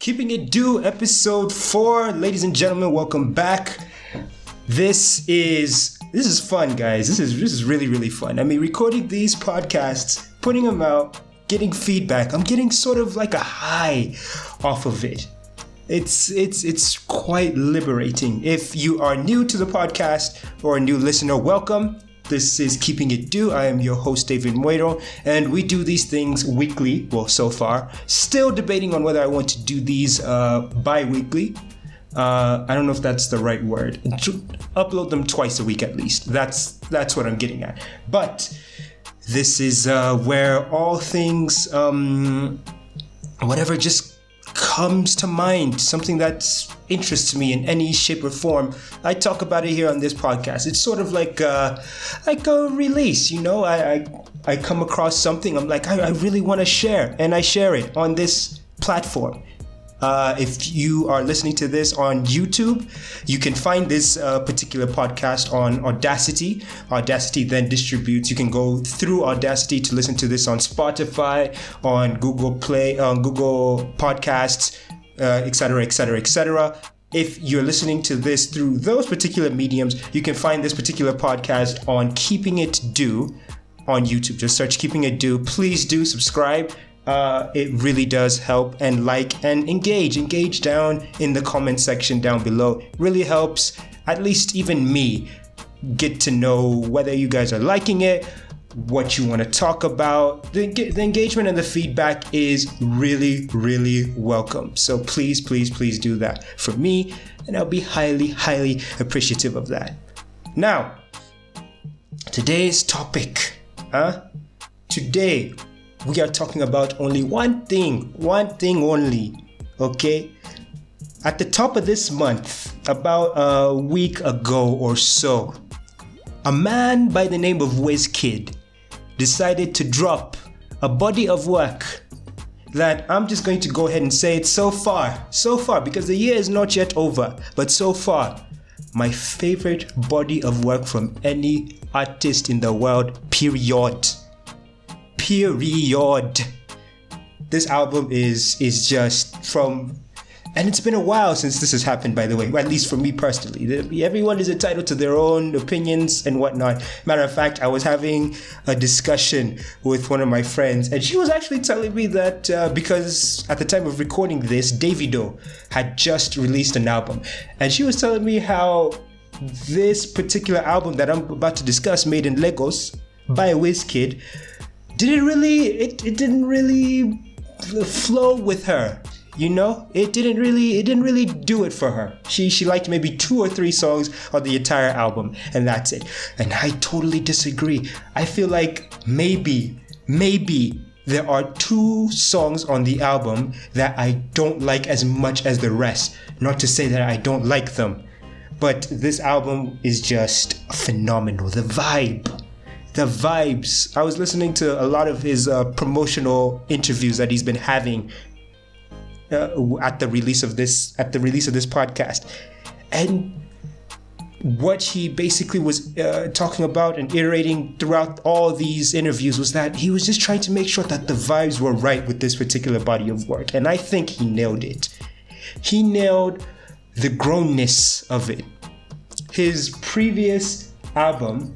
Keeping It Do, episode four. Ladies and gentlemen, welcome back. This is this is fun, guys. This is this is really really fun. I mean, recording these podcasts, putting them out, getting feedback. I'm getting sort of like a high off of it. It's it's it's quite liberating. If you are new to the podcast or a new listener, welcome. This is Keeping It Do. I am your host, David Muero, and we do these things weekly. Well, so far. Still debating on whether I want to do these uh, bi weekly. Uh, I don't know if that's the right word. Upload them twice a week at least. That's that's what I'm getting at. But this is uh, where all things, um, whatever just comes to mind, something that interests me in any shape or form, I talk about it here on this podcast. It's sort of like a, like a release, you know. I I, I come across something, I'm like, I, I really want to share, and I share it on this platform. Uh, if you are listening to this on YouTube, you can find this uh, particular podcast on Audacity. Audacity then distributes. You can go through Audacity to listen to this on Spotify, on Google Play, on Google Podcasts, etc., etc., etc. If you're listening to this through those particular mediums, you can find this particular podcast on Keeping It Do on YouTube. Just search Keeping It Do. Please do subscribe uh, it really does help and like and engage. Engage down in the comment section down below. Really helps at least even me get to know whether you guys are liking it what you want to talk about. The, the engagement and the feedback is really really welcome. So please please please do that for me and i'll be highly highly appreciative of that. Now today's topic huh? Today we are talking about only one thing, one thing only. Okay? At the top of this month, about a week ago or so, a man by the name of Wizkid decided to drop a body of work that I'm just going to go ahead and say it so far, so far, because the year is not yet over, but so far, my favorite body of work from any artist in the world, period period. This album is is just from and it's been a while since this has happened, by the way, at least for me personally. Everyone is entitled to their own opinions and whatnot. Matter of fact, I was having a discussion with one of my friends, and she was actually telling me that uh, because at the time of recording this, Davido had just released an album, and she was telling me how this particular album that I'm about to discuss, Made in Lagos by Wizkid, didn't really it, it didn't really flow with her you know? It didn't really it didn't really do it for her. She she liked maybe two or three songs on the entire album and that's it. And i totally disagree. I feel like maybe maybe there are two songs on the album that i don't like as much as the rest. Not to say that i don't like them but this album is just phenomenal. The vibe the vibes. I was listening to a lot of his uh, promotional interviews that he's been having uh, at the release of this at the release of this podcast, and what he basically was uh, talking about and iterating throughout all these interviews was that he was just trying to make sure that the vibes were right with this particular body of work, and I think he nailed it. He nailed the grownness of it. His previous album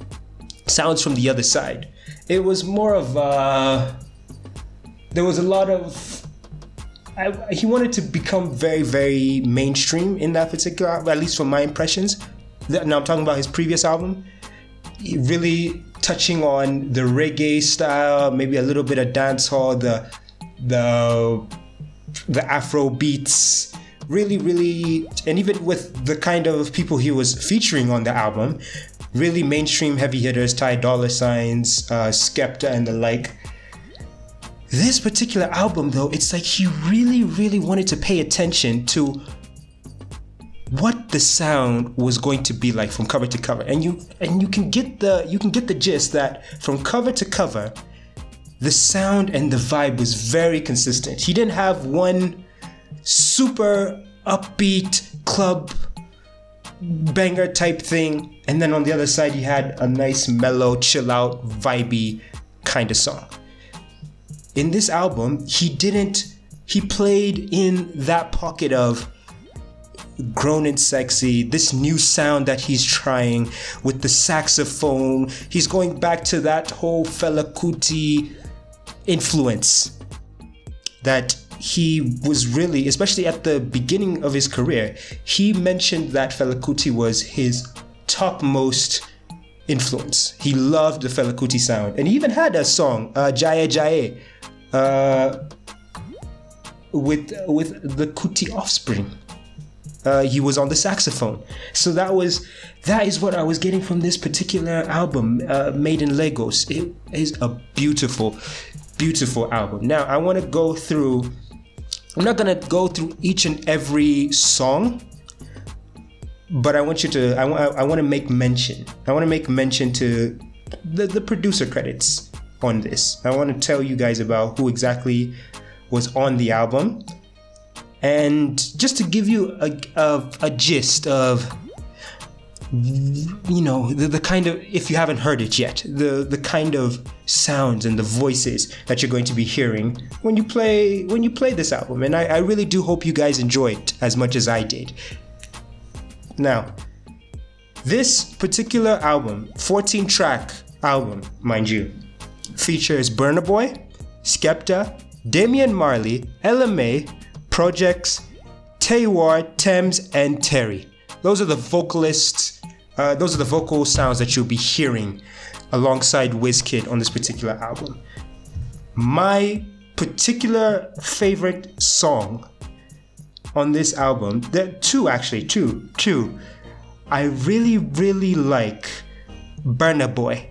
sounds from the other side. It was more of a. There was a lot of. I, he wanted to become very, very mainstream in that particular, at least from my impressions. Now I'm talking about his previous album. Really touching on the reggae style, maybe a little bit of dancehall, the the the Afro beats, really, really, and even with the kind of people he was featuring on the album, really mainstream heavy hitters, Ty Dolla Signs, uh, Skepta, and the like. This particular album, though, it's like he really, really wanted to pay attention to what the sound was going to be like from cover to cover, and you and you can get the you can get the gist that from cover to cover, the sound and the vibe was very consistent. He didn't have one super upbeat club banger type thing. And then on the other side, you had a nice, mellow, chill out, vibey kind of song. In this album, he didn't he played in that pocket of grown and sexy, this new sound that he's trying with the saxophone. He's going back to that whole Fela Kuti influence that he was really, especially at the beginning of his career, he mentioned that Fela Kuti was his topmost influence. He loved the Fela Kuti sound, and he even had a song, uh, Jaiye Jaiye, uh, with with the Kuti offspring. Uh, he was on the saxophone. So that was that is what I was getting from this particular album, uh, Made in Lagos. It is a beautiful, beautiful album. Now I want to go through. I'm not gonna go through each and every song, but I want you to. I, I, I want to make mention. I want to make mention to the the producer credits on this. I want to tell you guys about who exactly was on the album and just to give you a, a, a gist of you know the, the kind of if you haven't heard it yet the the kind of sounds and the voices that you're going to be hearing when you play when you play this album and I, I really do hope you guys enjoy it as much as I did now this particular album 14 track album mind you features Burna Boy Skepta Damian Marley Mai Projexx, Taywar, Tems and Terri. Those are the vocalists, uh, those are the vocal sounds that you'll be hearing alongside Wizkid on this particular album. My particular favorite song on this album, there are two actually, two, two. I really, really like Burna Boy,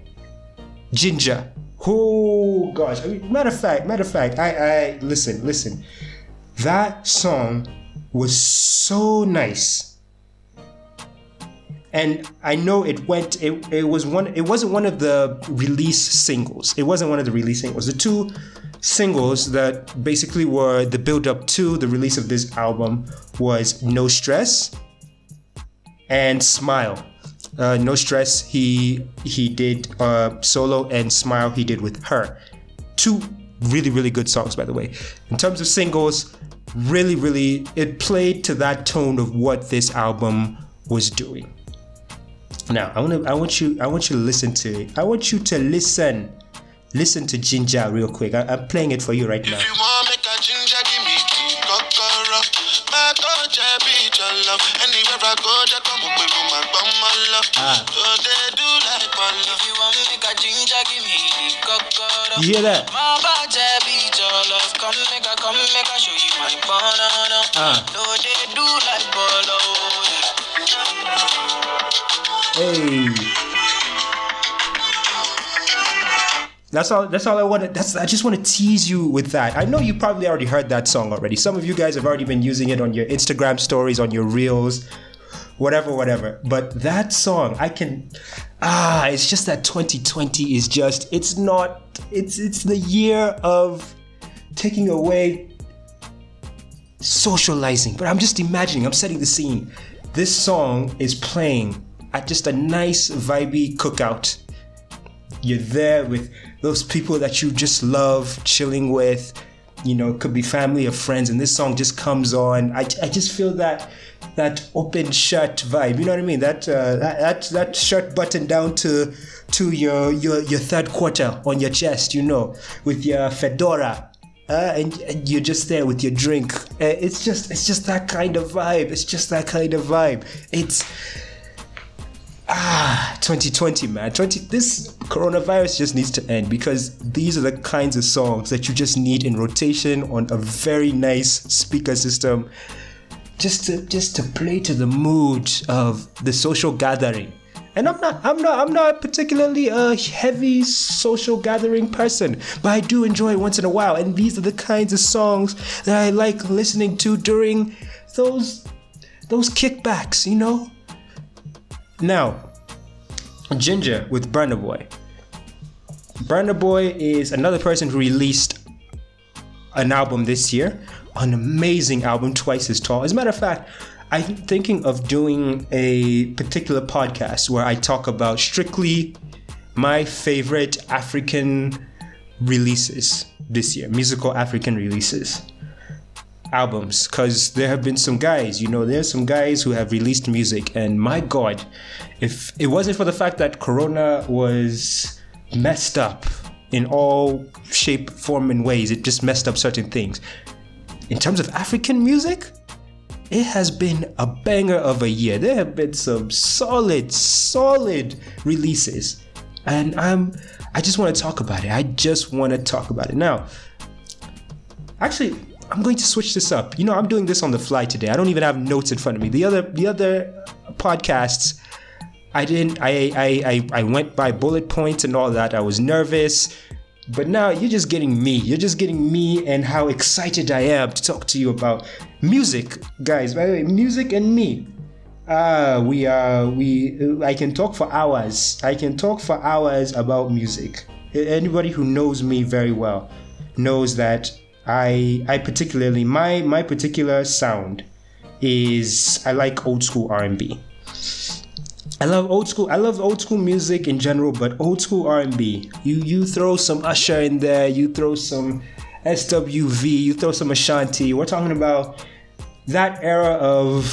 Ginger. Oh gosh! I mean, matter of fact, matter of fact, I, I listen, listen. That song was so nice. And I know it went it, it was one it wasn't one of the release singles. It wasn't one of the release singles. The two singles that basically were the build up to the release of this album was No Stress and Smile. Uh, no Stress he he did uh, solo and Smile he did with her. Two really really good songs by the way. In terms of singles, really, really, it played to that tone of what this album was doing. Now, I want to, I want you, I want you to listen to it. I want you to listen, listen to Ginger real quick. I, am playing it for you right now. If you want make a ginger, give me kokoro. My love. Anywhere I go, just come up with my bum, my love. Ah. So they do like If you want make a That's all. That's all I wanted. That's. I just want to tease you with that. I know you probably already heard that song already. Some of you guys have already been using it on your Instagram stories, on your reels, whatever, whatever. But that song, I can. Ah, it's just that 2020 is just. It's not. It's it's the year of taking away socializing. But I'm just imagining. I'm setting the scene. This song is playing at just a nice, vibey cookout. You're there with those people that you just love chilling with. You know, could be family or friends, and this song just comes on. I, I just feel that that open shirt vibe. You know what I mean? That uh, that, that that shirt button down to to your your your third quarter on your chest. You know, with your fedora. Uh, and, and, you're just there with your drink. Uh, it's just it's just that kind of vibe. It's just that kind of vibe. It's ah 2020 man 20 this coronavirus just needs to end because these are the kinds of songs that you just need in rotation on a very nice speaker system just to just to play to the mood of the social gathering and I'm not I'm not I'm not particularly a heavy social gathering person, but I do enjoy it once in a while. And these are the kinds of songs that I like listening to during those those kickbacks, you know? Now, Ginger with Burna Boy. Burna Boy is another person who released an album this year, an amazing album, twice as tall. As a matter of fact, I'm thinking of doing a particular podcast where I talk about strictly my favorite African releases this year, musical African releases. Albums because there have been some guys, you know, there's some guys who have released music, and my God, if it wasn't for the fact that Corona was messed up in all shape, form, and ways, it just messed up certain things. In terms of African music, it has been a banger of a year. There have been some solid, solid releases, and I'm I just want to talk about it. I just want to talk about it now. Actually, I'm going to switch this up. You know, I'm doing this on the fly today. I don't even have notes in front of me. The other the other podcasts, I didn't. I I I, I went by bullet points and all that. I was nervous. But now you're just getting me. You're just getting me and how excited I am to talk to you about music, guys. By the way, music and me. Ah, uh, we are we. I can talk for hours. I can talk for hours about music. Anybody who knows me very well knows that I I particularly my my particular sound is I like old school R&B. I love old school. I love old school music in general, but old school R&B. You you throw some Usher in there. You throw some SWV. You throw some Ashanti. We're talking about that era of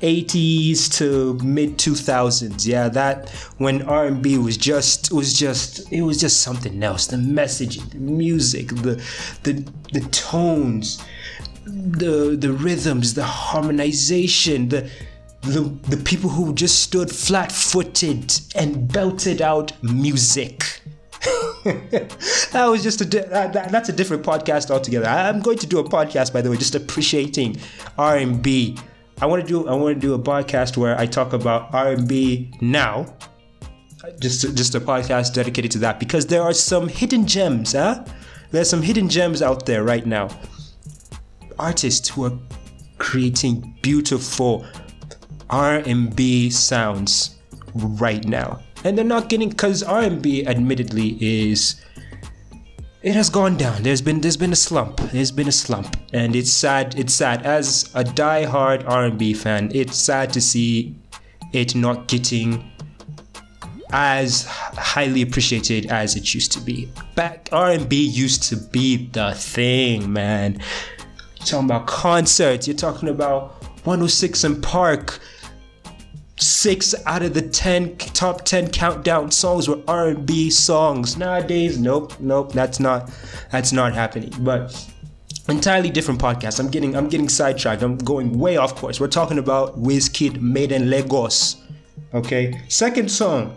80s to mid 2000s yeah that when r&b was just was just it was just something else the messaging the music the the the tones the the rhythms the harmonization the the, the people who just stood flat footed and belted out music. that was just a di- that, that, that's a different podcast altogether. I, am going to do a podcast, by the way, just appreciating R and B. I want to do I want to do a podcast where I talk about R and B now. Just just a podcast dedicated to that because there are some hidden gems, huh? There's some hidden gems out there right now. Artists who are creating beautiful R&B sounds right now. And they're not getting cuz R&B admittedly is it has gone down. There's been there's been a slump. There's been a slump, and it's sad. It's sad. As a die-hard R&B fan, it's sad to see it not getting as highly appreciated as it used to be. Back R&B used to be the thing, man. You're talking about concerts. You're talking about 106 & Park six out of the 10 top 10 countdown songs were r&b songs. Nowadays nope nope that's not that's not happening. But entirely different podcast. I'm getting i'm getting sidetracked. I'm going way off course. We're talking about Wizkid made in lagos okay? Second song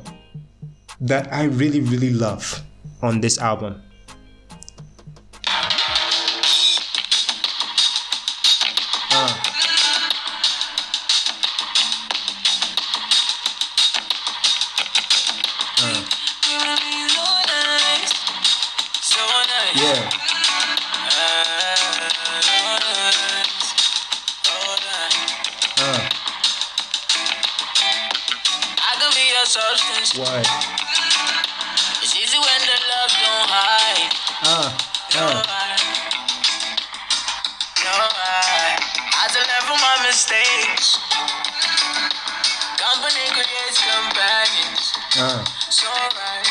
that i really really love on this album Company companions. Uh. So right,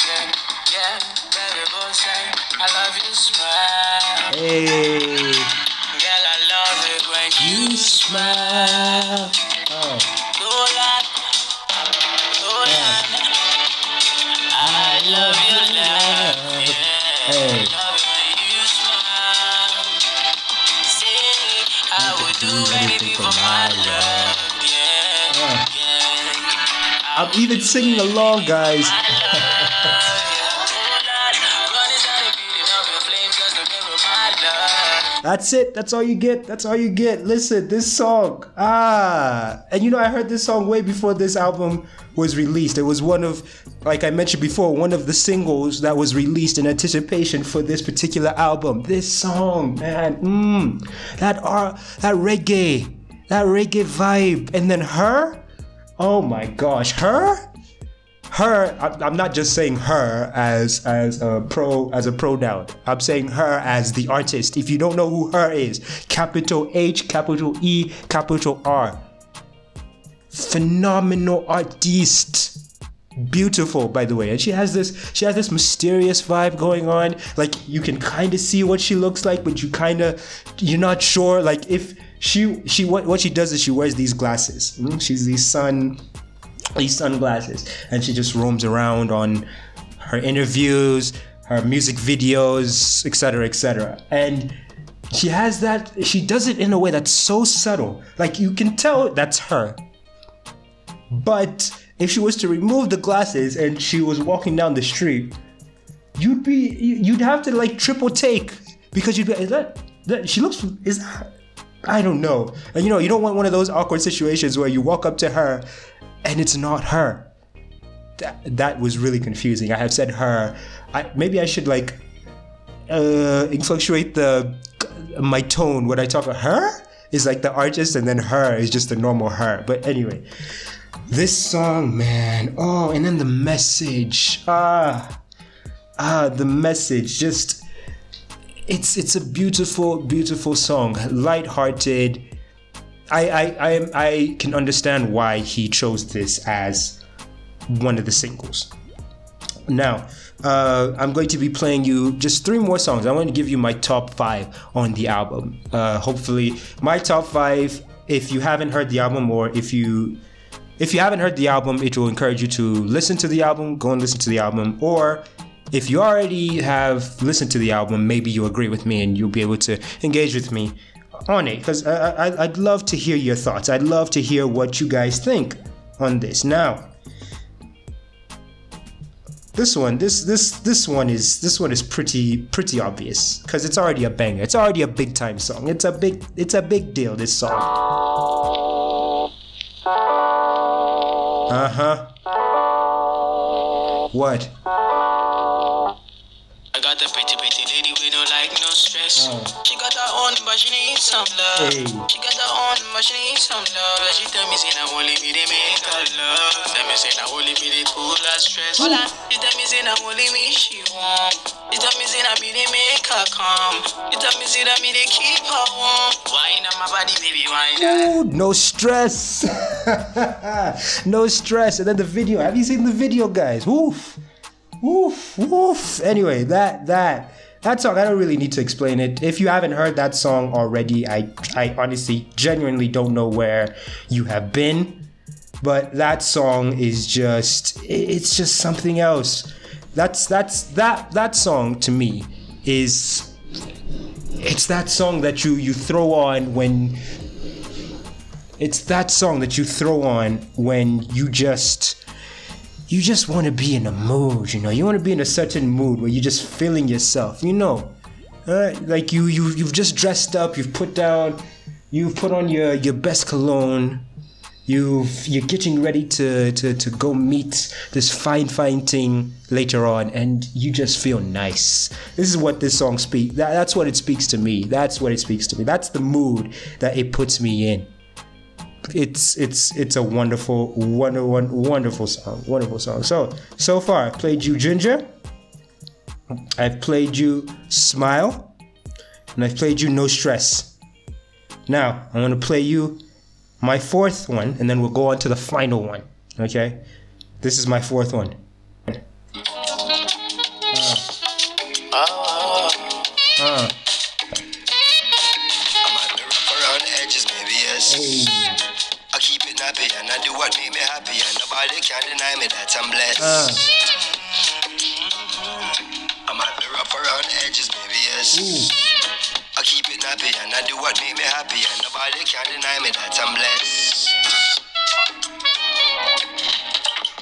yeah, yeah, baby, both say I love you, smile. Hey. Girl, I love it when you smile. Even singing along, guys. That's it. That's all you get. That's all you get. Listen, this song. Ah. And you know, I heard this song way before this album was released. It was one of, like I mentioned before, one of the singles that was released in anticipation for this particular album. This song, man. Mmm. That, uh, that reggae. That reggae vibe. And then her. Oh my gosh. Her? her i'm not just saying her as as a pro as a pronoun. I'm saying her as the artist. If you don't know who her is capital h capital e capital r. Phenomenal artist beautiful by the way. And she has this she has this mysterious vibe going on. Like you can kind of see what she looks like but you kind of you're not sure like if she she what, what she does is she wears these glasses. Mm, she's these sun these sunglasses. And she just roams around on her interviews her music videos etc etc and she has that she does it in a way that's so subtle. Like you can tell that's her. But if she was to remove the glasses and she was walking down the street, you'd be you'd have to like triple take. Because you'd be is that, that she looks is that, I don't know. And you know, you don't want one of those awkward situations where you walk up to her and it's not her. That, that was really confusing. I have said her. I, maybe I should like uh, fluctuate the my tone when I talk about her is like the artist and then her is just the normal her. But anyway, this song, man. Oh, and then the message. Ah, ah, the message. Just, it's it's a beautiful, beautiful song. Light-hearted. I I I, I can understand why he chose this as one of the singles. Now, uh, I'm going to be playing you just three more songs. I want to give you my top five on the album. Uh, hopefully, my top five. If you haven't heard the album, or if you if you haven't heard the album, it will encourage you to listen to the album, go and listen to the album, or if you already have listened to the album, maybe you agree with me and you'll be able to engage with me on it because I, I, I'd love to hear your thoughts. I'd love to hear what you guys think on this. Now, this one, this this this one is this one is pretty pretty obvious because it's already a banger. It's already a big time song. It's a big it's a big deal. This song. Uh huh. What? Stress. Oh. She got her own, but she needs some love. Hey. She got her own, but she needs some love. She tell me, say, now only me, they make her love. Tell me, say, now only me, they cool her stress. Hola. She tell me, say, now only me, she want. She tell me, say, now me, they make her calm. She tell me, say, that me, they keep her warm. Wine on my body, baby, wine. Ooh, no stress. no stress. And then the video. Have you seen the video, guys? Woof. Woof. Woof. Anyway, that, that. That song, I don't really need to explain it. If you haven't heard that song already, I, I honestly, genuinely don't know where you have been. But that song is just, it's just something else. That's that's that that song to me is it's that song that you you throw on when it's that song that you throw on when you just you just want to be in a mood you know? You want to be in a certain mood where you're just feeling yourself you know? Uh, like you you you've just dressed up you've put down you've put on your your best cologne you've you're getting ready to, to to go meet this fine fine thing later on and you just feel nice. This is what this song speaks that, that's what it speaks to me. That's what it speaks to me. That's the mood that it puts me in it's it's it's a wonderful wonderful wonderful song wonderful song so so far I've played you ginger i've played you smile and i've played you no stress now i'm to play you my fourth one, and then we'll go on to the final one. Okay? This is my fourth one. And nobody can deny me that I'm blessed. Uh. I might be rough around the edges, maybe yes. Ooh. I keep it nappy and I do what make me happy and nobody can deny me that I'm blessed.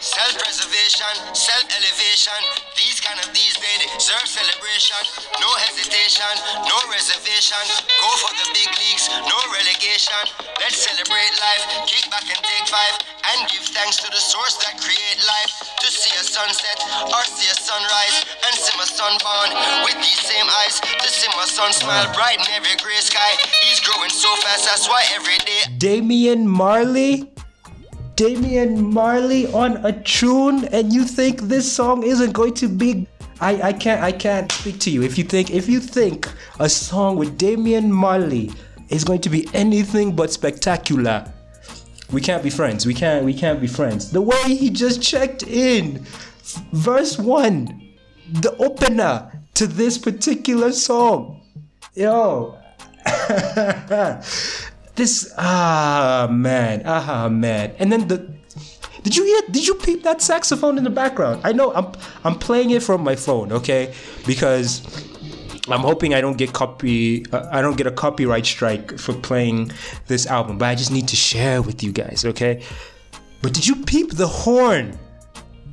Self-preservation, self-elevation, these kind of these days deserve celebration. No hesitation, no reservation. Go for the big leagues, no relegation. Let's celebrate life, kick back and take five, and give thanks to the source that create life. To see a sunset or see a sunrise, and see my son born with these same eyes. To see my son smile bright in every gray sky. He's growing so fast, that's why every day. Damian Marley? Damian Marley on a tune, and you think this song isn't going to be I, I can't I can't speak to you if you think if you think a song with Damian Marley is going to be anything but spectacular. we can't be friends. We can't we can't be friends. The way he just checked in, verse one, the opener to this particular song, yo. this ah man ah man, and then the did you hear? Did you peep that saxophone in the background? I know I'm I'm playing it from my phone, okay, because I'm hoping I don't get copy uh, I don't get a copyright strike for playing this album, but I just need to share with you guys, okay? But did you peep the horn?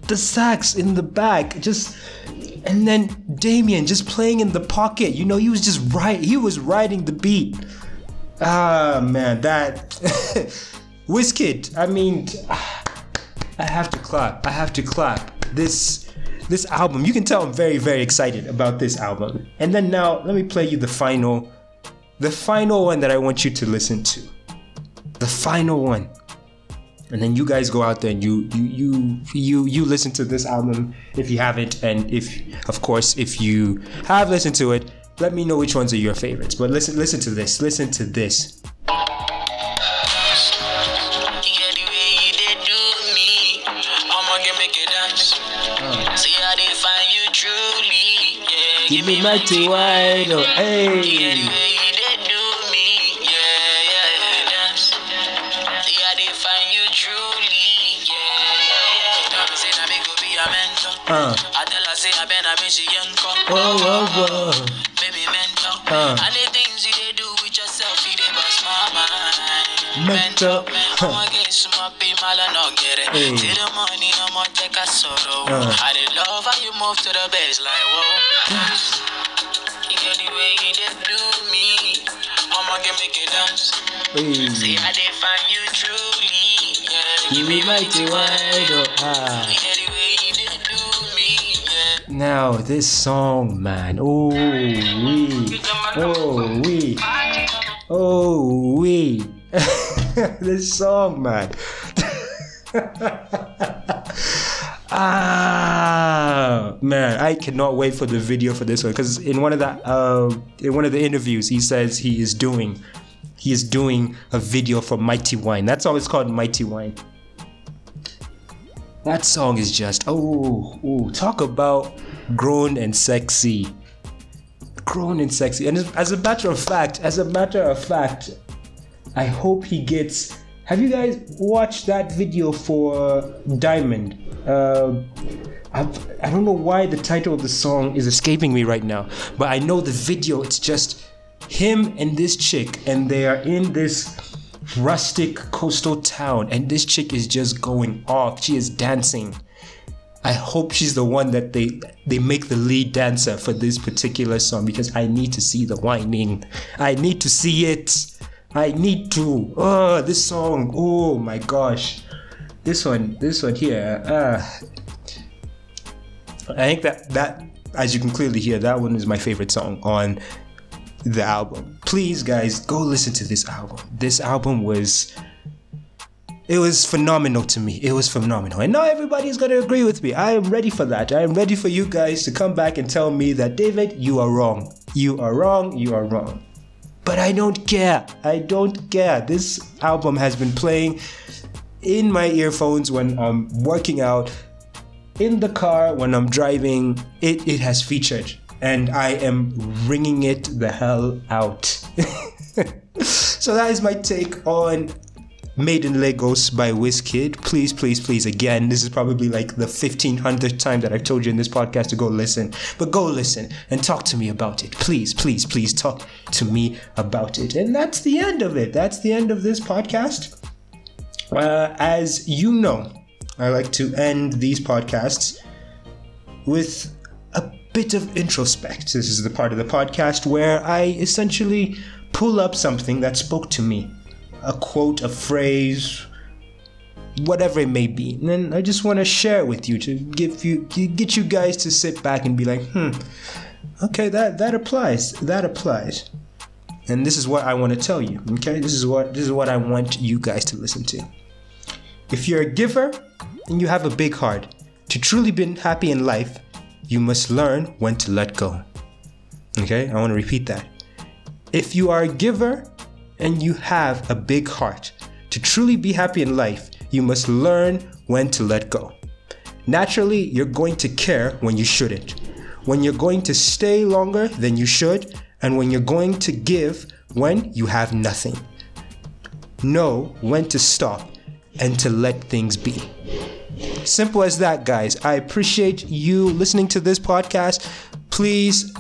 The sax in the back, just and then Damian just playing in the pocket. You know, he was just right. He was riding the beat. Ah man, that Wizkid. I mean. I have to clap. I have to clap. This this album, you can tell I'm very very excited about this album. And then now let me play you the final the final one that I want you to listen to. The final one. And then you guys go out there and you you you you you listen to this album if you haven't and if of course if you have listened to it, let me know which ones are your favorites. But listen listen to this. Listen to this. Give me my mighty wide, oh, hey. Uh. I tell her say I been a bitch young Oh oh oh. Baby mentor. Uh. And the things you do with yourself, you dey bust my mind. Mentor. I'ma get some up in my no get it. See the money, no more take a sorrow. Uh. I did love how you move to the baseline, whoa. You get the way you just do me. I'ma get make it dance. Hey. See how they find you truly. Yeah. Give me mighty wide oh, ah. Now this song, man. Oh we, oh we, oh we. this song, man. Ah, man, I cannot wait for the video for this one because in one of the uh, in one of the interviews, he says he is doing he is doing a video for Mighty Wine. That song is called Mighty Wine. That song is just oh, oh talk about grown and sexy, grown and sexy. And as a matter of fact, as a matter of fact, I hope he gets have you guys watched that video for Diamond? Uh, I don't know why the title of the song is escaping me right now, but I know the video. It's just him and this chick, and they are in this rustic coastal town, and this chick is just going off. She is dancing. I hope she's the one that they they make the lead dancer for this particular song because I need to see the whining. I need to see it. I need to. Oh, this song. Oh my gosh. This one, this one here. Uh, I think that that, as you can clearly hear, that one is my favorite song on the album. Please, guys, go listen to this album. This album was. It was phenomenal to me. It was phenomenal. And not everybody is going to agree with me. I am ready for that. I am ready for you guys to come back and tell me that, David, you are wrong. You are wrong. You are wrong. But I don't care. I don't care. This album has been playing in my earphones when I'm working out, in the car when I'm driving. It, it has featured, and I am ringing it the hell out. so that is my take on Made in Lagos by Wizkid. Please, please, please, again, this is probably like the 1500th time that I've told you in this podcast to go listen. But go listen and talk to me about it. Please, please, please talk to me about it. And that's the end of it. That's the end of this podcast. Uh, as you know, I like to end these podcasts with a bit of introspect. This is the part of the podcast where I essentially pull up something that spoke to me a quote, a phrase, whatever it may be. And then I just want to share it with you to give you get you guys to sit back and be like, hmm, okay, that that applies. That applies. And this is what I want to tell you. Okay, this is what this is what I want you guys to listen to. If you're a giver and you have a big heart, to truly be happy in life, you must learn when to let go. Okay, I want to repeat that. If you are a giver and you have a big heart, to truly be happy in life, you must learn when to let go. Naturally, you're going to care when you shouldn't, when you're going to stay longer than you should, and when you're going to give when you have nothing. Know when to stop and to let things be. Simple as that, guys. I appreciate you listening to this podcast. Please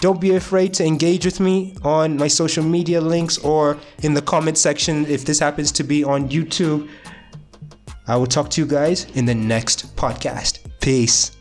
don't be afraid to engage with me on my social media links or in the comment section if this happens to be on YouTube. I will talk to you guys in the next podcast. Peace.